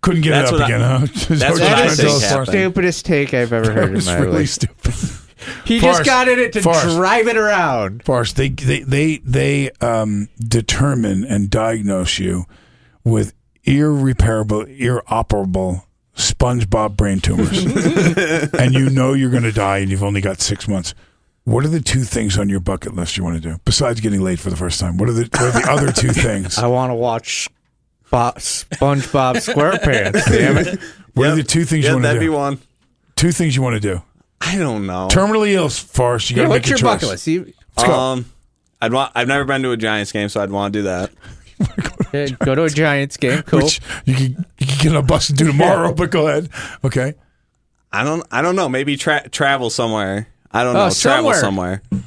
Speaker 3: Couldn't get
Speaker 6: That's
Speaker 3: it up
Speaker 6: what I-
Speaker 3: again, huh? *laughs*
Speaker 6: that's what I
Speaker 3: That
Speaker 6: think
Speaker 3: was.
Speaker 5: Stupidest take I've ever heard in my
Speaker 3: really
Speaker 5: life.
Speaker 3: stupid. *laughs*
Speaker 5: He
Speaker 3: Forrest,
Speaker 5: just got in it to
Speaker 3: Forrest.
Speaker 5: drive it around.
Speaker 3: Forrest, they they they they um, determine and diagnose you with irreparable, inoperable SpongeBob brain tumors, *laughs* and you know you're going to die, and you've only got six months. What are the two things on your bucket list you want to do besides getting laid for the first time? What are the, what are the other two *laughs* things?
Speaker 5: I want to watch Bo- SpongeBob SquarePants. Damn it!
Speaker 3: What are the two things
Speaker 6: Yeah,
Speaker 3: you want to do?
Speaker 6: that'd
Speaker 3: do?
Speaker 6: be one.
Speaker 3: Two things you want to do.
Speaker 6: I don't know.
Speaker 3: Terminally ill, Forrest. You got to
Speaker 5: what's
Speaker 3: make a
Speaker 5: your
Speaker 3: choice.
Speaker 5: bucket list? You,
Speaker 3: Let's go.
Speaker 6: Um, I'd want. I've never been to a Giants game, so I'd want to do that. *laughs*
Speaker 5: Yeah, *laughs* go to a Giants game. Cool.
Speaker 3: Which you can you can get on a bus and do tomorrow. But go ahead. Okay.
Speaker 6: I don't. I don't know. Maybe tra- travel somewhere. I don't
Speaker 5: Oh,
Speaker 6: know. Travel
Speaker 5: somewhere.
Speaker 6: somewhere.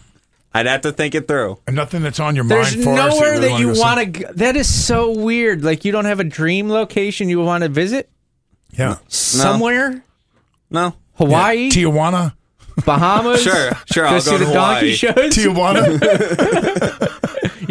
Speaker 6: I'd have to think it through.
Speaker 3: And nothing that's on your
Speaker 5: There's
Speaker 3: mind. Forrest,
Speaker 5: nowhere
Speaker 3: really
Speaker 5: that you
Speaker 3: wanna go
Speaker 5: want to. go. That is so weird. Like you don't have a dream location you want to visit?
Speaker 3: Yeah.
Speaker 5: somewhere.
Speaker 6: No.
Speaker 5: Hawaii,
Speaker 3: Tijuana.
Speaker 5: Bahamas.
Speaker 6: Sure. Sure. I'll
Speaker 5: see
Speaker 6: go to
Speaker 5: the donkey
Speaker 6: Hawaii.
Speaker 5: shows.
Speaker 3: Tijuana. *laughs*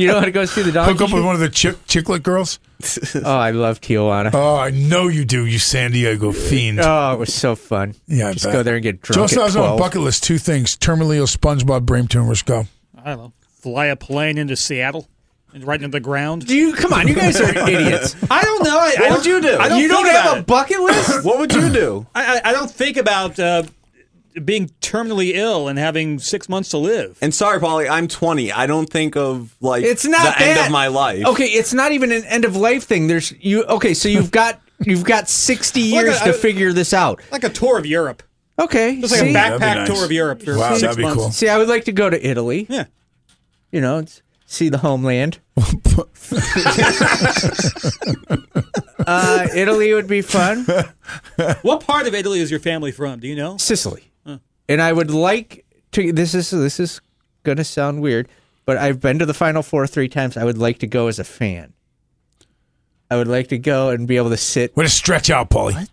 Speaker 5: you know how want to go see the donkey
Speaker 3: Hook up with one of the chick chicklet girls. *laughs*
Speaker 5: Oh, I love Tijuana.
Speaker 3: Oh, I know you do. You San Diego fiend.
Speaker 5: Oh, it was so fun.
Speaker 3: yeah, I
Speaker 5: just
Speaker 3: bet.
Speaker 5: go there and get
Speaker 3: Joe
Speaker 5: drunk at
Speaker 3: Sal's on
Speaker 5: 12.
Speaker 3: bucket list. Two things: terminally ill SpongeBob brain tumors. Go.
Speaker 4: I don't know. Fly a plane into Seattle and right into the ground.
Speaker 5: Do you come on? You guys are *laughs* idiots.
Speaker 4: I don't know. I, I
Speaker 6: What would you do?
Speaker 4: I don't
Speaker 5: you don't
Speaker 4: think
Speaker 5: have a
Speaker 4: it.
Speaker 5: bucket list?
Speaker 6: What would you do? *clears throat*
Speaker 4: I, I, I don't think about uh, being terminally ill and having six months to live.
Speaker 6: And sorry, Paulie, I'm 20. I don't think of like
Speaker 5: It's not
Speaker 6: the end of my life.
Speaker 5: Okay, it's not even an end of life thing. There's you. Okay, so you've got you've got sixty
Speaker 4: Like
Speaker 5: years
Speaker 4: a-
Speaker 5: to figure this out.
Speaker 4: Like a tour of Europe.
Speaker 5: Okay,
Speaker 4: Just like
Speaker 5: see?
Speaker 4: a
Speaker 3: That'd
Speaker 4: backpack
Speaker 3: nice.
Speaker 4: tour of Europe for
Speaker 3: Wow,
Speaker 4: six
Speaker 3: that'd be
Speaker 4: months.
Speaker 3: cool.
Speaker 5: See, I would like to go to Italy.
Speaker 4: Yeah.
Speaker 5: You know, it's- see the homeland. *laughs* uh, Italy would be fun.
Speaker 4: What part of Italy is your family from? Do you know?
Speaker 5: Sicily, and I would like to. This is this is gonna sound weird, but I've been to the Final Four three times. I would like to go as a fan. I would like to go and be able to sit.
Speaker 3: Way a stretch out, Paulie.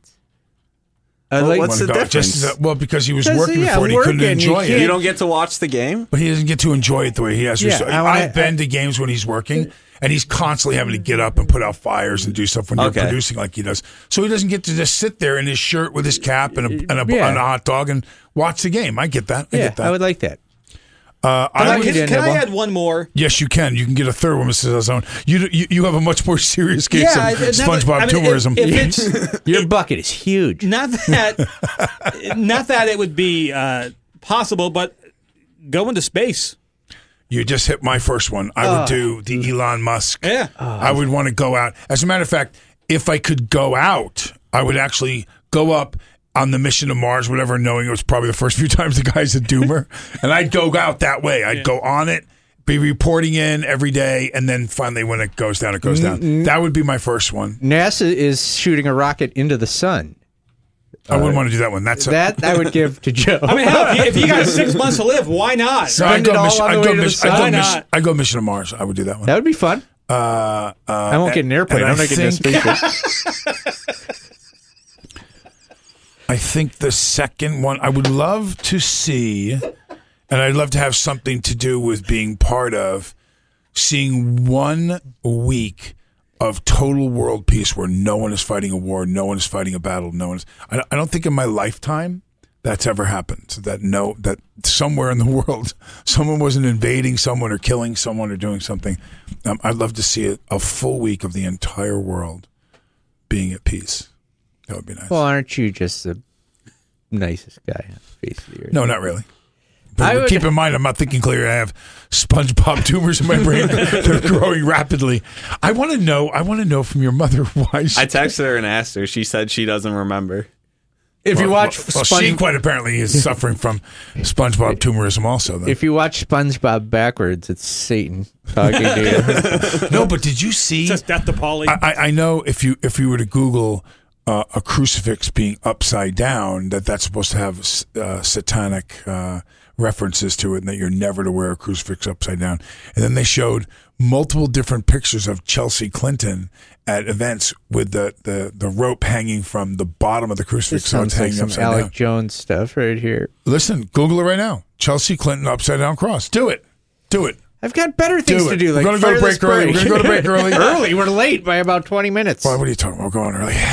Speaker 5: I'd
Speaker 6: Well,
Speaker 5: like,
Speaker 6: what's the difference?
Speaker 3: Just, well, because he was working
Speaker 5: yeah,
Speaker 3: before and he couldn't
Speaker 5: working, you
Speaker 3: enjoy it.
Speaker 6: You don't get to watch the game?
Speaker 3: But he doesn't get to enjoy it the way he has. to.
Speaker 5: Yeah,
Speaker 3: So
Speaker 5: I wanna-
Speaker 3: I've been to games when he's working, and he's constantly having to get up and put out fires and do stuff when you're producing like he does. So he doesn't get to just sit there in his shirt with his cap and a, and a,
Speaker 5: Yeah.
Speaker 3: and a hot dog and watch the game. I get that. I
Speaker 5: yeah,
Speaker 3: get that.
Speaker 5: I would like that.
Speaker 3: Uh,
Speaker 4: Can,
Speaker 3: I
Speaker 4: I,
Speaker 3: would,
Speaker 4: can, can I add one more?
Speaker 3: yes, you can. You can get a third one, Mrs. Zone. You, you you have a much more *laughs* serious case
Speaker 4: Yeah,
Speaker 3: of
Speaker 4: now
Speaker 3: SpongeBob
Speaker 4: I mean, if-
Speaker 3: tumorism.
Speaker 4: if it's *laughs*
Speaker 5: Your bucket is huge.
Speaker 4: not that *laughs* not that it would be uh, possible, but go into space.
Speaker 3: You just hit my first one. I would do the Elon Musk.
Speaker 4: Yeah.
Speaker 3: I would want to go out. As a matter of fact, if I could go out, I would actually go up on the mission to Mars, whatever, knowing it was probably the first few *laughs* times the guy's a doomer. *laughs* and I'd go out that way. I'd go on it, be reporting in every day, and then finally when it goes down, it goes down. That would be my first one.
Speaker 5: NASA is shooting a rocket into the sun.
Speaker 3: I wouldn't want to do that one. That's a,
Speaker 5: That I would give to Joe. *laughs*
Speaker 4: I mean, hell, if you, if you got six months to live, why not?
Speaker 3: No, I'd go mission, I'd go
Speaker 5: to
Speaker 3: mission, I'd go
Speaker 4: Why
Speaker 3: mission,
Speaker 4: not?
Speaker 3: I'd go mission to Mars. I would do that one.
Speaker 5: that would be fun.
Speaker 3: Uh, uh,
Speaker 5: I won't get an airplane. I'm not getting a
Speaker 3: think-
Speaker 5: spaceship.
Speaker 3: I think the second one, I would love to see, and I'd love to have something to do with being part of seeing one week of total world peace where no one is fighting a war, no one is fighting a battle, no one is. I, I don't think in my lifetime that's ever happened. That no, that somewhere in the *laughs* world someone wasn't invading someone or killing someone or doing something. Um, I'd love to see a, a full week of the entire world being at peace. That would be nice.
Speaker 5: Well, aren't you just the nicest guy on the face of the earth?
Speaker 3: No, not really.
Speaker 5: I
Speaker 3: But
Speaker 5: would-
Speaker 3: keep in mind, I'm not thinking clear. I have SpongeBob tumors in my brain. *laughs* They're growing rapidly. I want to know. I want to know from your mother why. She,
Speaker 6: I texted her and asked her. She said she doesn't remember.
Speaker 5: If you
Speaker 3: Well,
Speaker 5: watch
Speaker 3: well,
Speaker 5: Spon-
Speaker 3: she quite apparently is *laughs* suffering from SpongeBob tumorism also. Though.
Speaker 5: if you watch SpongeBob backwards, it's Satan talking to you. *laughs*
Speaker 3: no, but did you see?
Speaker 4: Just death to Paulie.
Speaker 3: I, I I know if you if you were to Google uh, a crucifix being upside down, that that's supposed to have uh, satanic uh, references to it and that you're never to wear a crucifix upside down. And then they showed multiple different pictures of Chelsea Clinton at events with the, the, the rope hanging from the bottom of the
Speaker 5: This
Speaker 3: crucifix so it's
Speaker 5: sounds like
Speaker 3: hanging
Speaker 5: some Alex
Speaker 3: down.
Speaker 5: Jones stuff right here.
Speaker 3: Listen, Google it right now. Chelsea Clinton upside down cross. Do it. Do it.
Speaker 5: I've got better things
Speaker 3: Do
Speaker 5: to
Speaker 3: it.
Speaker 5: do.
Speaker 3: We're gonna go to
Speaker 5: fire this
Speaker 3: break early. We're gonna go to break early. *laughs*
Speaker 5: early. We're late by about twenty minutes.
Speaker 3: Why, what are you talking about? We're going early. *sighs*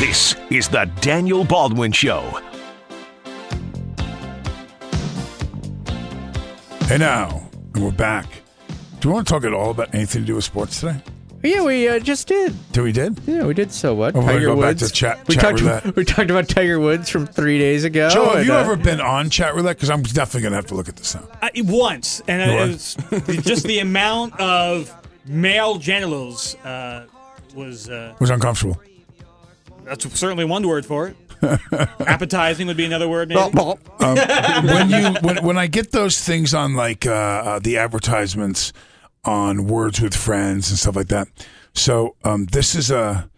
Speaker 2: This is the Daniel Baldwin Show.
Speaker 3: Hey now, and we're back. Do you want to talk at all about anything to do with sports today?
Speaker 5: Yeah, we uh, just did.
Speaker 3: Do we did?
Speaker 5: Yeah, we did. So what?
Speaker 3: Oh, we're gonna
Speaker 5: Tiger
Speaker 3: go back to chat-
Speaker 5: we
Speaker 3: chat
Speaker 5: talked.
Speaker 3: roulette. *laughs*
Speaker 5: We talked about Tiger Woods from three days ago.
Speaker 3: Joe, have
Speaker 5: and,
Speaker 3: you
Speaker 5: uh,
Speaker 3: ever been on Chatroulette? Because I'm definitely going to have to look at this now.
Speaker 4: I, once, and
Speaker 3: You
Speaker 4: it
Speaker 3: are?
Speaker 4: was just the amount of male genitals uh, was uh,
Speaker 3: It was uncomfortable.
Speaker 4: that's certainly one word for it. *laughs* Appetizing would be another word, maybe.
Speaker 3: Um, *laughs* when you when, when I get those things on like uh, uh, the advertisements on Words with Friends and stuff like that. So um, this is a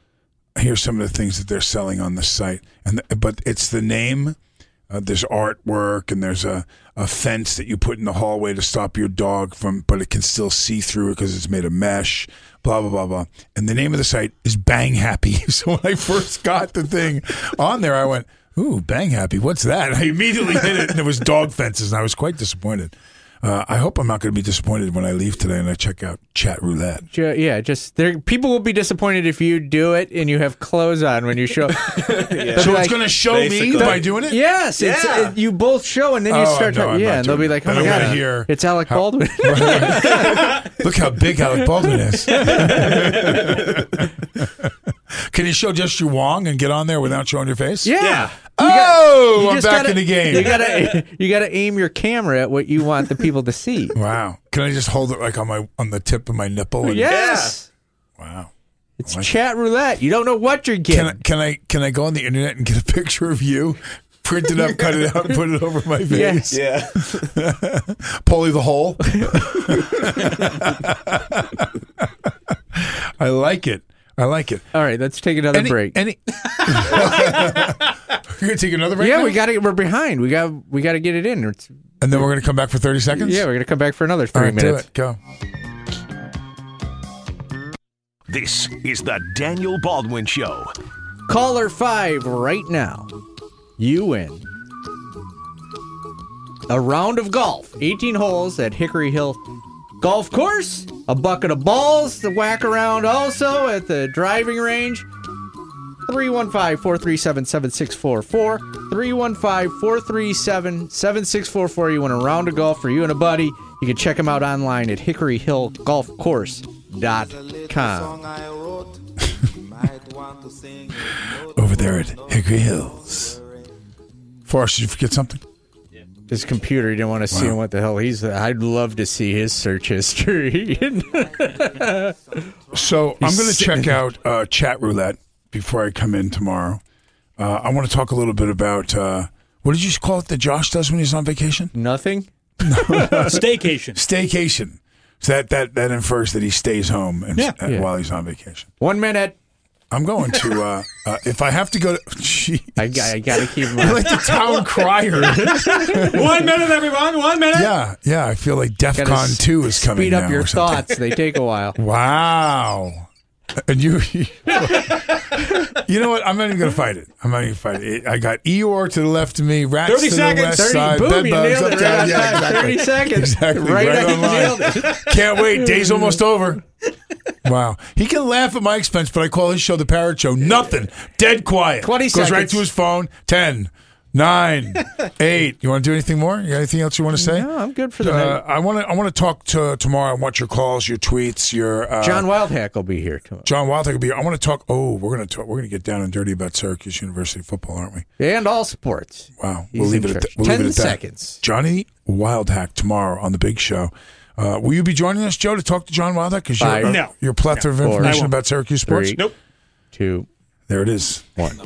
Speaker 3: here's some of the things that they're selling on the site, and but it's the name. Uh, there's artwork and there's a, a fence that you put in the hallway to stop your dog from, but it can still see through it because it's made of mesh. Blah blah blah blah. And the name of the site is Bang Happy. *laughs* So when I first got the thing on there, I went, "Ooh, Bang Happy, what's that?" And I immediately hit it, and it was dog fences, and I was quite disappointed. Uh, I hope I'm not going to be disappointed when I leave today and I check out Chatroulette.
Speaker 5: Ju- yeah, just there. People will be disappointed if you do it and you have clothes on when you show. *laughs* *laughs* They'll
Speaker 3: So
Speaker 5: like-
Speaker 3: it's going to show me by doing it?
Speaker 5: Yes, it's,
Speaker 3: Yeah.
Speaker 5: it- you both show and then you
Speaker 3: Oh,
Speaker 5: start.
Speaker 3: no,
Speaker 5: talking.
Speaker 3: I'm
Speaker 5: yeah,
Speaker 3: not
Speaker 5: and they'll be
Speaker 3: doing
Speaker 5: like,
Speaker 3: it.
Speaker 5: "Oh my
Speaker 3: And I'm
Speaker 5: god,
Speaker 3: hear
Speaker 5: it's Alec
Speaker 3: how-
Speaker 5: Baldwin." *laughs*
Speaker 3: Look how big Alec Baldwin is. Can you show just your wong and get on there without showing your face?
Speaker 5: Yeah. yeah.
Speaker 3: Oh,
Speaker 5: You
Speaker 3: I'm back
Speaker 5: gotta-
Speaker 3: in the game.
Speaker 5: You gotta *laughs* you gotta aim your camera at what you want the people to see. *laughs*
Speaker 3: Wow. Can I just hold it like on my on the tip of my nipple? and-
Speaker 5: Yes.
Speaker 3: Wow.
Speaker 5: It's Chatroulette. You don't know what you're getting.
Speaker 3: Can I, can I can I go on the internet and get a *laughs* picture of you, print it up, cut it out, and put it over my face?
Speaker 5: Yes.
Speaker 6: Yeah.
Speaker 3: Paulie the hole. I like it. I like it.
Speaker 5: All right, let's take another
Speaker 3: Any-
Speaker 5: break.
Speaker 3: Any? *laughs* We're gonna take another break.
Speaker 5: yeah,
Speaker 3: now?
Speaker 5: we got to. We're behind. We got. We got to get it in. It's,
Speaker 3: and then we're gonna come back for thirty seconds.
Speaker 5: yeah, we're gonna come back for another
Speaker 3: All
Speaker 5: three
Speaker 3: right,
Speaker 5: minutes.
Speaker 3: do it. Go.
Speaker 2: This is the Daniel Baldwin Show.
Speaker 5: Caller five right now. You win. A round of golf, 18 holes at Hickory Hill Golf Course. A bucket of balls to whack around also at the driving range. 315 437 7644. 315 437 7644. You want a round of golf for you and a buddy? You can check them out online at hickoryhillgolfcourse.com. *laughs*
Speaker 3: Over there at Hickory Hills. Forrest, did you forget something?
Speaker 5: His computer, he didn't want to see
Speaker 3: Wow.
Speaker 5: what the hell he's. I'd love to see his search history. *laughs*
Speaker 3: So I'm going to check out uh, Chatroulette before I come in tomorrow. Uh, I want to talk a little bit about uh, what did you call it that Josh does when he's on vacation?
Speaker 5: Nothing. *laughs*
Speaker 4: Staycation.
Speaker 3: Staycation. So that that that infers that he stays home and,
Speaker 4: Yeah.
Speaker 3: and
Speaker 5: Yeah.
Speaker 3: while he's on vacation.
Speaker 5: One minute.
Speaker 3: I'm going to uh, *laughs* uh, if I have to go. To, gee,
Speaker 5: I, got- I got to keep him *laughs*
Speaker 3: like the town crier. *laughs*
Speaker 4: one minute, everyone. One minute.
Speaker 3: yeah, yeah. I feel like
Speaker 5: Gotta
Speaker 3: DEF CON
Speaker 5: s-
Speaker 3: two is coming.
Speaker 5: Speed up
Speaker 3: now
Speaker 5: your thoughts. They take a while.
Speaker 3: Wow. And you, *laughs* you know what? I'm not even going to fight it. I'm not even going to fight it. I got Eeyore to the left of me, Rats
Speaker 4: 30
Speaker 3: to
Speaker 4: seconds.
Speaker 3: the west
Speaker 5: 30
Speaker 3: side,
Speaker 5: boom,
Speaker 3: bed bugs
Speaker 5: nailed it
Speaker 3: uptown.
Speaker 5: right on
Speaker 3: Yeah, exactly.
Speaker 5: 30 *laughs* seconds.
Speaker 3: Exactly.
Speaker 5: Right
Speaker 3: Right,
Speaker 5: on,
Speaker 3: line. *laughs* Can't wait. Day's almost over. Wow. He can laugh at my expense, but I call his show the Parrot Show. Nothing. Dead quiet.
Speaker 5: 20
Speaker 3: Goes right to his phone. 10, 9, *laughs* 8. You want to do anything more? You got anything else you want to say?
Speaker 5: No, I'm good for the
Speaker 3: Uh,
Speaker 5: night.
Speaker 3: I want to. I want to talk to tomorrow. I want your calls, your tweets, your uh,
Speaker 5: John Wildhack will be here tomorrow.
Speaker 3: John Wildhack will be. here. I want to talk. Oh, we're gonna talk. We're gonna get down and dirty about Syracuse University football, aren't we?
Speaker 5: And all sports.
Speaker 3: Wow.
Speaker 5: He's
Speaker 3: we'll leave
Speaker 5: in
Speaker 3: it at
Speaker 5: charge.
Speaker 3: that. We'll
Speaker 5: 10
Speaker 3: leave it at that.
Speaker 5: seconds.
Speaker 3: Johnny Wildhack tomorrow on the Big Show. Uh, will you be joining us, Joe, to talk to John Wildhack? Because you're,
Speaker 5: Five.
Speaker 3: uh,
Speaker 4: No.
Speaker 3: you're a plethora of information about Syracuse sports.
Speaker 5: Three.
Speaker 4: Nope.
Speaker 5: Two.
Speaker 3: There it is.
Speaker 5: One.